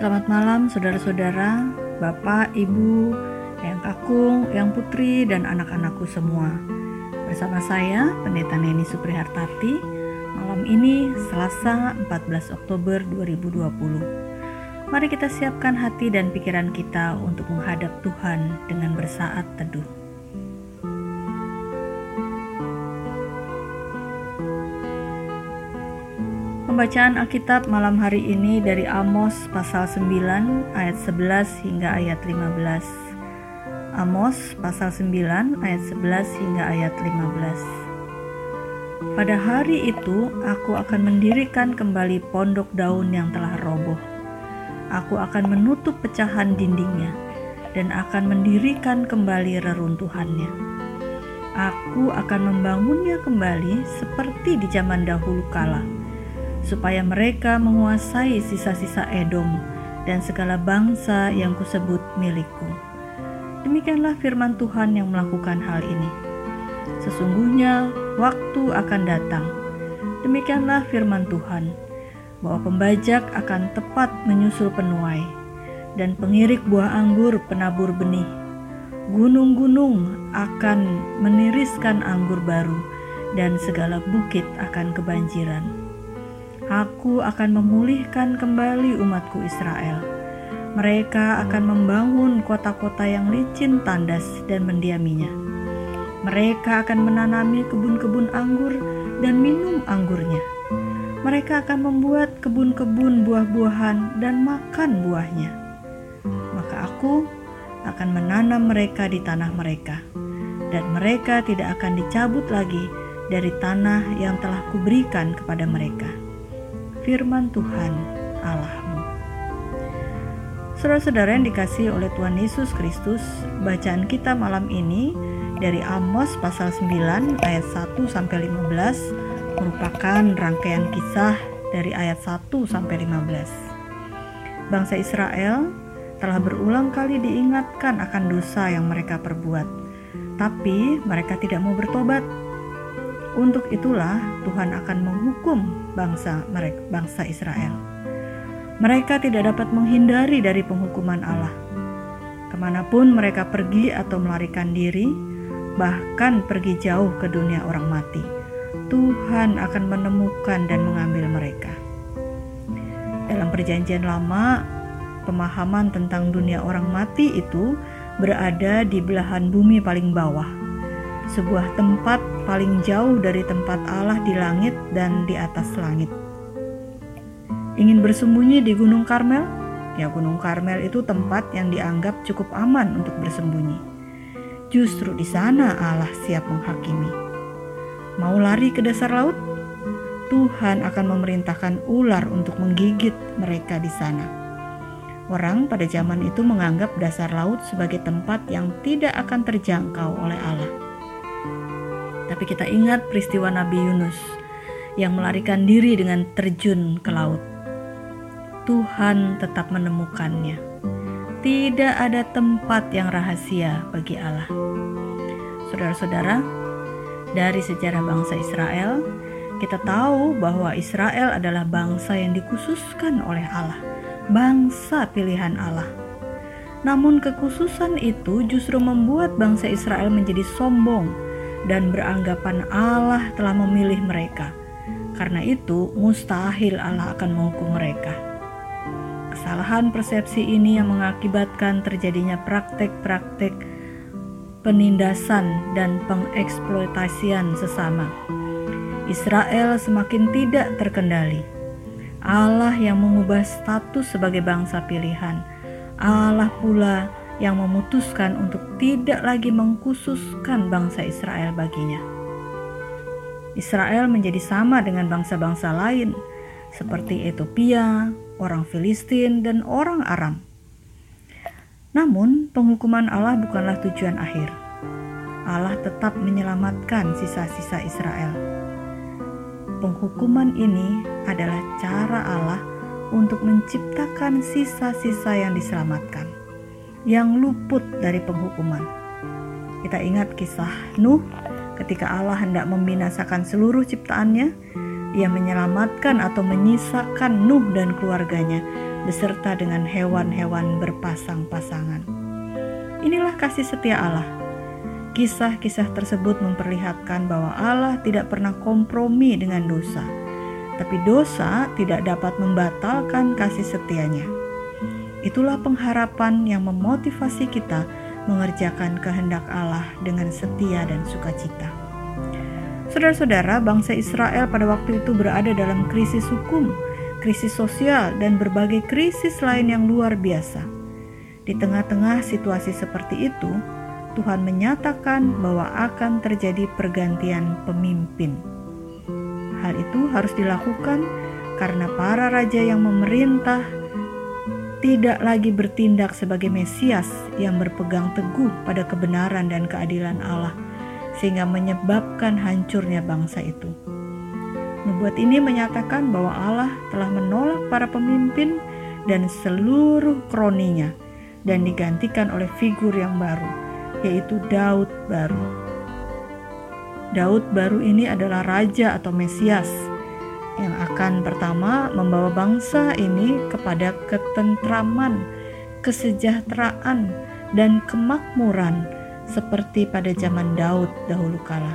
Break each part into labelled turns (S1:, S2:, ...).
S1: Selamat malam saudara-saudara, Bapak, Ibu, Yang Kakung, Yang Putri, dan anak-anakku semua. Bersama saya, Pendeta Neni Suprihartati, malam ini Selasa 14 Oktober 2020. Mari kita siapkan hati dan pikiran kita untuk menghadap Tuhan dengan bersaat teduh. Pembacaan Alkitab malam hari ini dari Amos pasal 9 ayat 11 hingga ayat 15. Amos pasal 9 ayat 11 hingga ayat 15. Pada hari itu aku akan mendirikan kembali pondok daun yang telah roboh. Aku akan menutup pecahan dindingnya dan akan mendirikan kembali reruntuhannya. Aku akan membangunnya kembali seperti di zaman dahulu kala supaya mereka menguasai sisa-sisa Edom dan segala bangsa yang kusebut milikku. Demikianlah firman Tuhan yang melakukan hal ini. Sesungguhnya waktu akan datang. Demikianlah firman Tuhan, bahwa pembajak akan tepat menyusul penuai, dan pengirik buah anggur penabur benih. Gunung-gunung akan meniriskan anggur baru, dan segala bukit akan kebanjiran. Aku akan memulihkan kembali umatku Israel. Mereka akan membangun kota-kota yang licin tandas dan mendiaminya. Mereka akan menanami kebun-kebun anggur dan minum anggurnya. Mereka akan membuat kebun-kebun buah-buahan dan makan buahnya. Maka aku akan menanam mereka di tanah mereka, dan mereka tidak akan dicabut lagi dari tanah yang telah kuberikan kepada mereka firman Tuhan Allahmu. Saudara-saudara yang dikasih oleh Tuhan Yesus Kristus, bacaan kita malam ini dari Amos pasal 9 ayat 1 sampai 15 merupakan rangkaian kisah dari ayat 1 sampai 15. Bangsa Israel telah berulang kali diingatkan akan dosa yang mereka perbuat, tapi mereka tidak mau bertobat untuk itulah Tuhan akan menghukum bangsa mereka, bangsa Israel. Mereka tidak dapat menghindari dari penghukuman Allah. Ke mana pun mereka pergi atau melarikan diri, bahkan pergi jauh ke dunia orang mati, Tuhan akan menemukan dan mengambil mereka. Dalam Perjanjian Lama, pemahaman tentang dunia orang mati itu berada di belahan bumi paling bawah sebuah tempat paling jauh dari tempat Allah di langit dan di atas langit. Ingin bersembunyi di Gunung Karmel? Ya, Gunung Karmel itu tempat yang dianggap cukup aman untuk bersembunyi. Justru di sana Allah siap menghakimi. Mau lari ke dasar laut? Tuhan akan memerintahkan ular untuk menggigit mereka di sana. Orang pada zaman itu menganggap dasar laut sebagai tempat yang tidak akan terjangkau oleh Allah. Tapi kita ingat peristiwa Nabi Yunus yang melarikan diri dengan terjun ke laut. Tuhan tetap menemukannya. Tidak ada tempat yang rahasia bagi Allah. Saudara-saudara, dari sejarah bangsa Israel, kita tahu bahwa Israel adalah bangsa yang dikhususkan oleh Allah, bangsa pilihan Allah. Namun, kekhususan itu justru membuat bangsa Israel menjadi sombong dan beranggapan Allah telah memilih mereka. Karena itu, mustahil Allah akan menghukum mereka. Kesalahan persepsi ini yang mengakibatkan terjadinya praktek-praktek penindasan dan pengeksploitasian sesama. Israel semakin tidak terkendali. Allah yang mengubah status sebagai bangsa pilihan, Allah pula yang memutuskan untuk tidak lagi mengkhususkan bangsa Israel baginya. Israel menjadi sama dengan bangsa-bangsa lain, seperti Ethiopia, orang Filistin, dan orang Aram. Namun, penghukuman Allah bukanlah tujuan akhir. Allah tetap menyelamatkan sisa-sisa Israel. Penghukuman ini adalah cara Allah untuk menciptakan sisa-sisa yang diselamatkan yang luput dari penghukuman. Kita ingat kisah Nuh ketika Allah hendak membinasakan seluruh ciptaannya, dia menyelamatkan atau menyisakan Nuh dan keluarganya beserta dengan hewan-hewan berpasang-pasangan. Inilah kasih setia Allah. Kisah-kisah tersebut memperlihatkan bahwa Allah tidak pernah kompromi dengan dosa, tapi dosa tidak dapat membatalkan kasih setianya. Itulah pengharapan yang memotivasi kita mengerjakan kehendak Allah dengan setia dan sukacita. Saudara-saudara, bangsa Israel pada waktu itu berada dalam krisis hukum, krisis sosial, dan berbagai krisis lain yang luar biasa. Di tengah-tengah situasi seperti itu, Tuhan menyatakan bahwa akan terjadi pergantian pemimpin. Hal itu harus dilakukan karena para raja yang memerintah tidak lagi bertindak sebagai Mesias yang berpegang teguh pada kebenaran dan keadilan Allah, sehingga menyebabkan hancurnya bangsa itu. Nubuat ini menyatakan bahwa Allah telah menolak para pemimpin dan seluruh kroninya dan digantikan oleh figur yang baru, yaitu Daud baru. Daud baru ini adalah raja atau Mesias yang akan pertama membawa bangsa ini kepada ketentraman, kesejahteraan, dan kemakmuran seperti pada zaman Daud dahulu kala.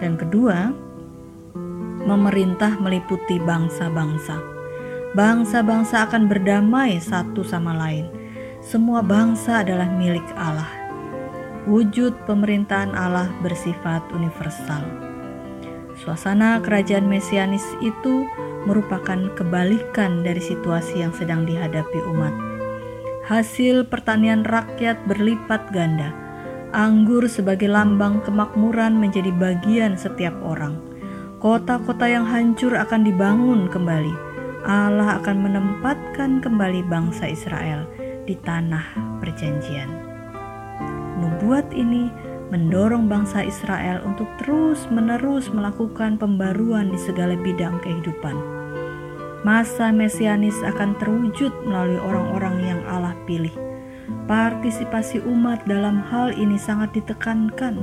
S1: Dan kedua, memerintah meliputi bangsa-bangsa. Bangsa-bangsa akan berdamai satu sama lain semua bangsa adalah milik Allah. Wujud pemerintahan Allah bersifat universal. Suasana kerajaan mesianis itu merupakan kebalikan dari situasi yang sedang dihadapi umat. Hasil pertanian rakyat berlipat ganda. Anggur sebagai lambang kemakmuran menjadi bagian setiap orang. Kota-kota yang hancur akan dibangun kembali. Allah akan menempatkan kembali bangsa Israel di tanah perjanjian. Nubuat ini mendorong bangsa Israel untuk terus-menerus melakukan pembaruan di segala bidang kehidupan. Masa mesianis akan terwujud melalui orang-orang yang Allah pilih. Partisipasi umat dalam hal ini sangat ditekankan.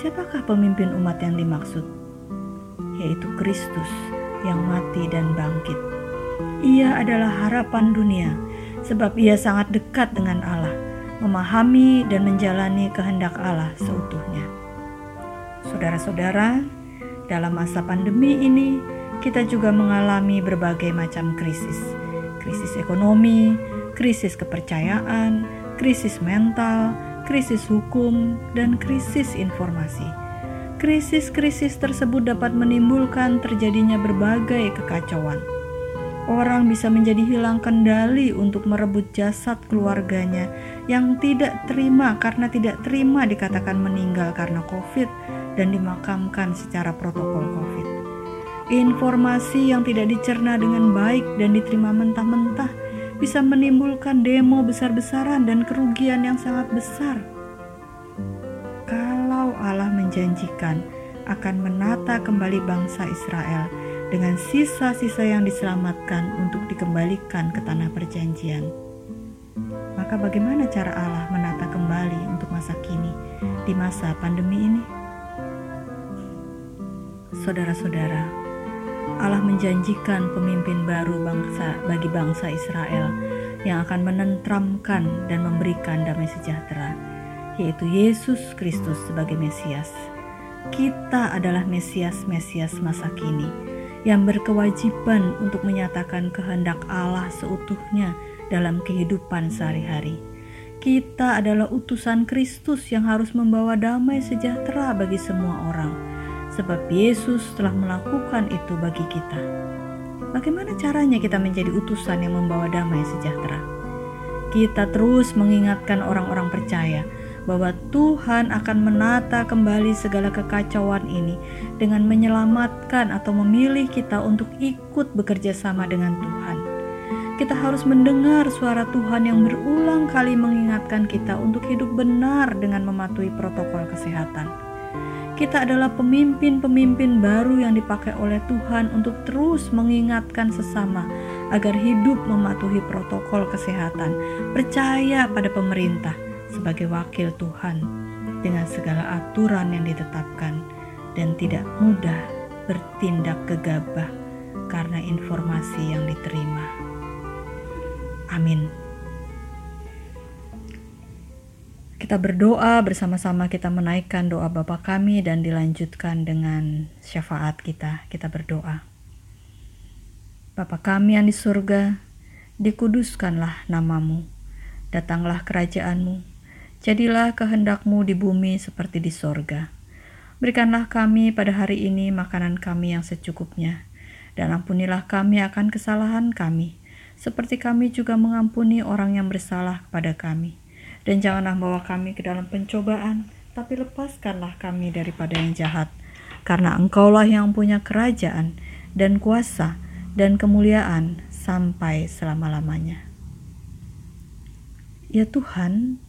S1: Siapakah pemimpin umat yang dimaksud? Yaitu Kristus yang mati dan bangkit. Ia adalah harapan dunia sebab ia sangat dekat dengan Allah, memahami dan menjalani kehendak Allah seutuhnya. Saudara-saudara, dalam masa pandemi ini kita juga mengalami berbagai macam krisis. Krisis ekonomi, krisis kepercayaan, krisis mental, krisis hukum, dan krisis informasi. Krisis-krisis tersebut dapat menimbulkan terjadinya berbagai kekacauan orang bisa menjadi hilang kendali untuk merebut jasad keluarganya yang tidak terima karena tidak terima dikatakan meninggal karena COVID dan dimakamkan secara protokol COVID. Informasi yang tidak dicerna dengan baik dan diterima mentah-mentah bisa menimbulkan demo besar-besaran dan kerugian yang sangat besar. Kalau Allah menjanjikan akan menata kembali bangsa Israel, dengan sisa-sisa yang diselamatkan untuk dikembalikan ke tanah perjanjian. Maka bagaimana cara Allah menata kembali untuk masa kini di masa pandemi ini? Saudara-saudara, Allah menjanjikan pemimpin baru bangsa bagi bangsa Israel yang akan menentramkan dan memberikan damai sejahtera, yaitu Yesus Kristus sebagai Mesias. Kita adalah Mesias-Mesias masa kini yang berkewajiban untuk menyatakan kehendak Allah seutuhnya dalam kehidupan sehari-hari. Kita adalah utusan Kristus yang harus membawa damai sejahtera bagi semua orang, sebab Yesus telah melakukan itu bagi kita. Bagaimana caranya kita menjadi utusan yang membawa damai sejahtera? Kita terus mengingatkan orang-orang percaya bahwa Tuhan akan menata kembali segala kekacauan ini dengan menyelamatkan atau memilih kita untuk ikut bekerja sama dengan Tuhan. Kita harus mendengar suara Tuhan yang berulang kali mengingatkan kita untuk hidup benar dengan mematuhi protokol kesehatan. Kita adalah pemimpin-pemimpin baru yang dipakai oleh Tuhan untuk terus mengingatkan sesama agar hidup mematuhi protokol kesehatan, percaya pada pemerintah, sebagai wakil Tuhan dengan segala aturan yang ditetapkan dan tidak mudah bertindak gegabah karena informasi yang diterima. Amin. Kita berdoa bersama-sama kita menaikkan doa Bapa kami dan dilanjutkan dengan syafaat kita. Kita berdoa. Bapa kami yang di surga, dikuduskanlah namamu. Datanglah kerajaanmu. Jadilah kehendakmu di bumi seperti di sorga. Berikanlah kami pada hari ini makanan kami yang secukupnya. Dan ampunilah kami akan kesalahan kami seperti kami juga mengampuni orang yang bersalah kepada kami. Dan janganlah bawa kami ke dalam pencobaan, tapi lepaskanlah kami daripada yang jahat. Karena engkaulah yang punya kerajaan dan kuasa dan kemuliaan sampai selama-lamanya. Ya Tuhan,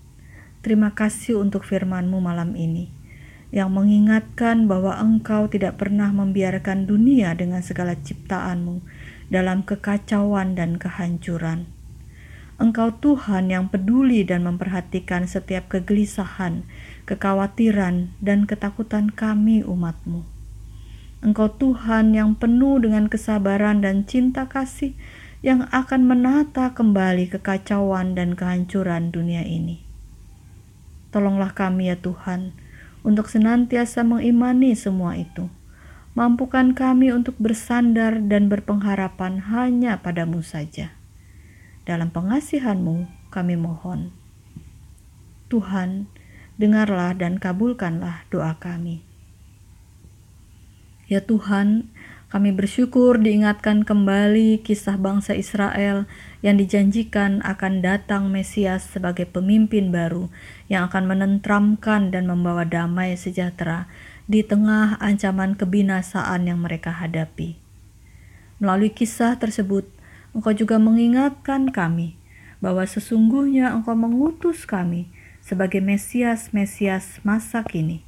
S1: terima kasih untuk firman-Mu malam ini yang mengingatkan bahwa Engkau tidak pernah membiarkan dunia dengan segala ciptaanmu dalam kekacauan dan kehancuran. Engkau Tuhan yang peduli dan memperhatikan setiap kegelisahan, kekhawatiran, dan ketakutan kami umatmu. Engkau Tuhan yang penuh dengan kesabaran dan cinta kasih yang akan menata kembali kekacauan dan kehancuran dunia ini. Tolonglah kami ya Tuhan, untuk senantiasa mengimani semua itu Mampukan kami untuk bersandar dan berpengharapan hanya padamu saja. Dalam pengasihanmu kami mohon. Tuhan, dengarlah dan kabulkanlah doa kami. Ya Tuhan, kami bersyukur diingatkan kembali kisah bangsa Israel yang dijanjikan akan datang Mesias sebagai pemimpin baru yang akan menentramkan dan membawa damai sejahtera di tengah ancaman kebinasaan yang mereka hadapi. Melalui kisah tersebut, Engkau juga mengingatkan kami bahwa sesungguhnya Engkau mengutus kami sebagai Mesias-Mesias masa kini.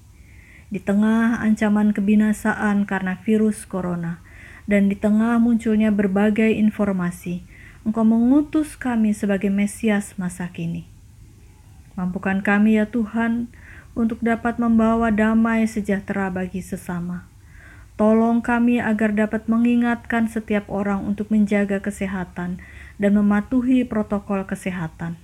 S1: Di tengah ancaman kebinasaan karena virus corona dan di tengah munculnya berbagai informasi, Engkau mengutus kami sebagai Mesias masa kini. Mampukan kami ya Tuhan untuk dapat membawa damai sejahtera bagi sesama. Tolong kami agar dapat mengingatkan setiap orang untuk menjaga kesehatan dan mematuhi protokol kesehatan.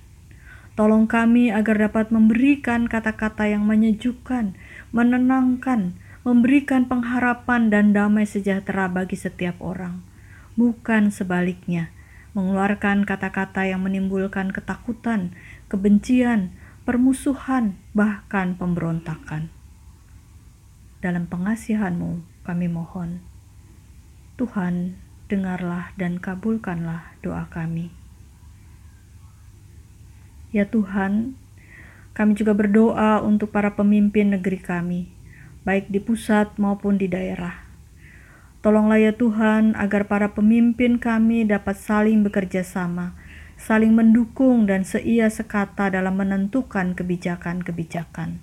S1: Tolong kami agar dapat memberikan kata-kata yang menyejukkan, menenangkan, memberikan pengharapan dan damai sejahtera bagi setiap orang, bukan sebaliknya, mengeluarkan kata-kata yang menimbulkan ketakutan, kebencian, permusuhan, bahkan pemberontakan. Dalam pengasihanmu kami mohon, Tuhan dengarlah dan kabulkanlah doa kami. Ya Tuhan, kami juga berdoa untuk para pemimpin negeri kami, baik di pusat maupun di daerah. Tolonglah ya Tuhan agar para pemimpin kami dapat saling bekerja sama, saling mendukung dan seia sekata dalam menentukan kebijakan-kebijakan.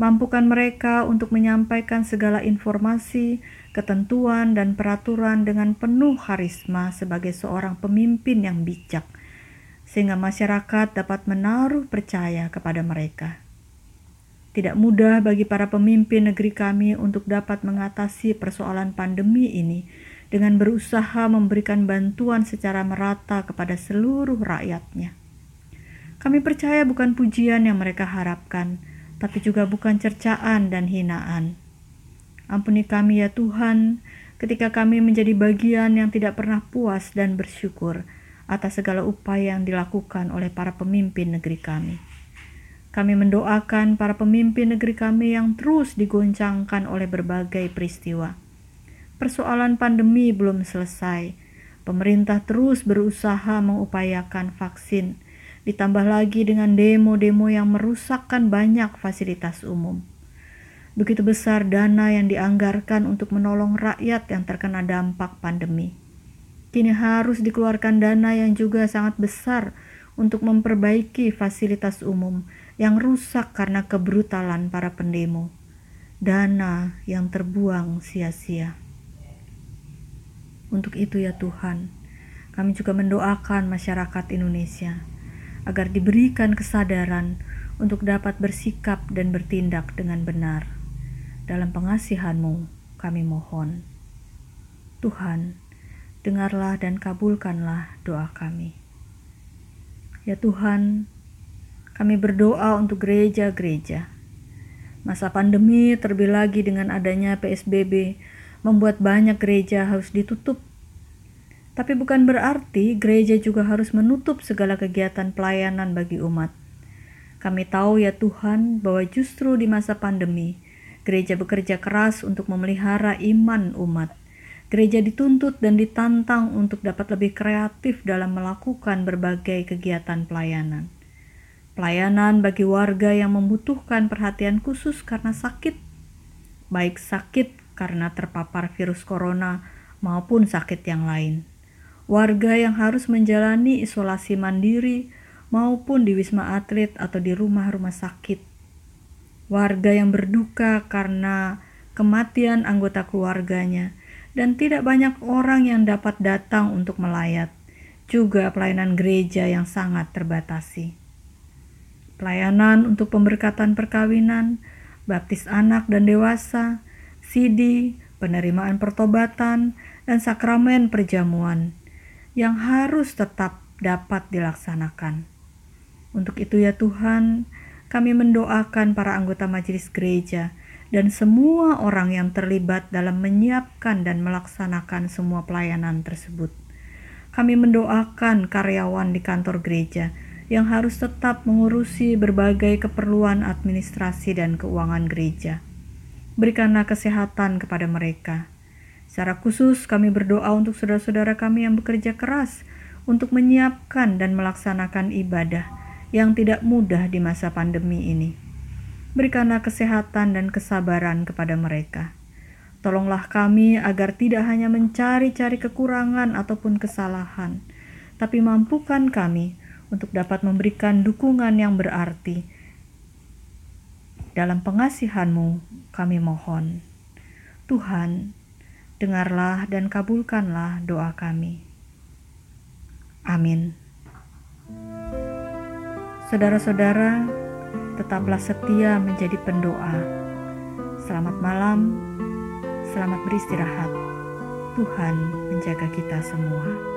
S1: Mampukan mereka untuk menyampaikan segala informasi, ketentuan, dan peraturan dengan penuh karisma sebagai seorang pemimpin yang bijak, sehingga masyarakat dapat menaruh percaya kepada mereka. Tidak mudah bagi para pemimpin negeri kami untuk dapat mengatasi persoalan pandemi ini dengan berusaha memberikan bantuan secara merata kepada seluruh rakyatnya. Kami percaya bukan pujian yang mereka harapkan, tapi juga bukan cercaan dan hinaan. Ampuni kami ya Tuhan, ketika kami menjadi bagian yang tidak pernah puas dan bersyukur atas segala upaya yang dilakukan oleh para pemimpin negeri kami. Kami mendoakan para pemimpin negeri kami yang terus digoncangkan oleh berbagai peristiwa persoalan pandemi belum selesai. Pemerintah terus berusaha mengupayakan vaksin, ditambah lagi dengan demo-demo yang merusakkan banyak fasilitas umum. Begitu besar dana yang dianggarkan untuk menolong rakyat yang terkena dampak pandemi. Kini harus dikeluarkan dana yang juga sangat besar untuk memperbaiki fasilitas umum yang rusak karena kebrutalan para pendemo. Dana yang terbuang sia-sia. Untuk itu ya Tuhan, kami juga mendoakan masyarakat Indonesia agar diberikan kesadaran untuk dapat bersikap dan bertindak dengan benar. Dalam pengasihanmu kami mohon. Tuhan, dengarlah dan kabulkanlah doa kami. Ya Tuhan, kami berdoa untuk gereja-gereja. Masa pandemi terlebih lagi dengan adanya PSBB membuat banyak gereja harus ditutup. Tapi bukan berarti gereja juga harus menutup segala kegiatan pelayanan bagi umat. Kami tahu ya Tuhan bahwa justru di masa pandemi, gereja bekerja keras untuk memelihara iman umat. Gereja dituntut dan ditantang untuk dapat lebih kreatif dalam melakukan berbagai kegiatan pelayanan. Pelayanan bagi warga yang membutuhkan perhatian khusus karena sakit, baik sakit karena terpapar virus corona maupun sakit yang lain. Warga yang harus menjalani isolasi mandiri maupun di wisma atlet atau di rumah-rumah sakit. Warga yang berduka karena kematian anggota keluarganya dan tidak banyak orang yang dapat datang untuk melayat. Juga pelayanan gereja yang sangat terbatasi. Pelayanan untuk pemberkatan perkawinan, baptis anak dan dewasa, sidi, penerimaan pertobatan, dan sakramen perjamuan yang harus tetap dapat dilaksanakan. Untuk itu ya Tuhan, kami mendoakan para anggota majelis gereja dan semua orang yang terlibat dalam menyiapkan dan melaksanakan semua pelayanan tersebut. Kami mendoakan karyawan di kantor gereja yang harus tetap mengurusi berbagai keperluan administrasi dan keuangan gereja. Berikanlah kesehatan kepada mereka. Secara khusus, kami berdoa untuk saudara-saudara kami yang bekerja keras untuk menyiapkan dan melaksanakan ibadah yang tidak mudah di masa pandemi ini. Berikanlah kesehatan dan kesabaran kepada mereka. Tolonglah kami agar tidak hanya mencari-cari kekurangan ataupun kesalahan, tapi mampukan kami untuk dapat memberikan dukungan yang berarti. Dalam pengasihanmu kami mohon. Tuhan, dengarlah dan kabulkanlah doa kami. Amin. Saudara-saudara, tetaplah setia menjadi pendoa. Selamat malam, selamat beristirahat. Tuhan menjaga kita semua.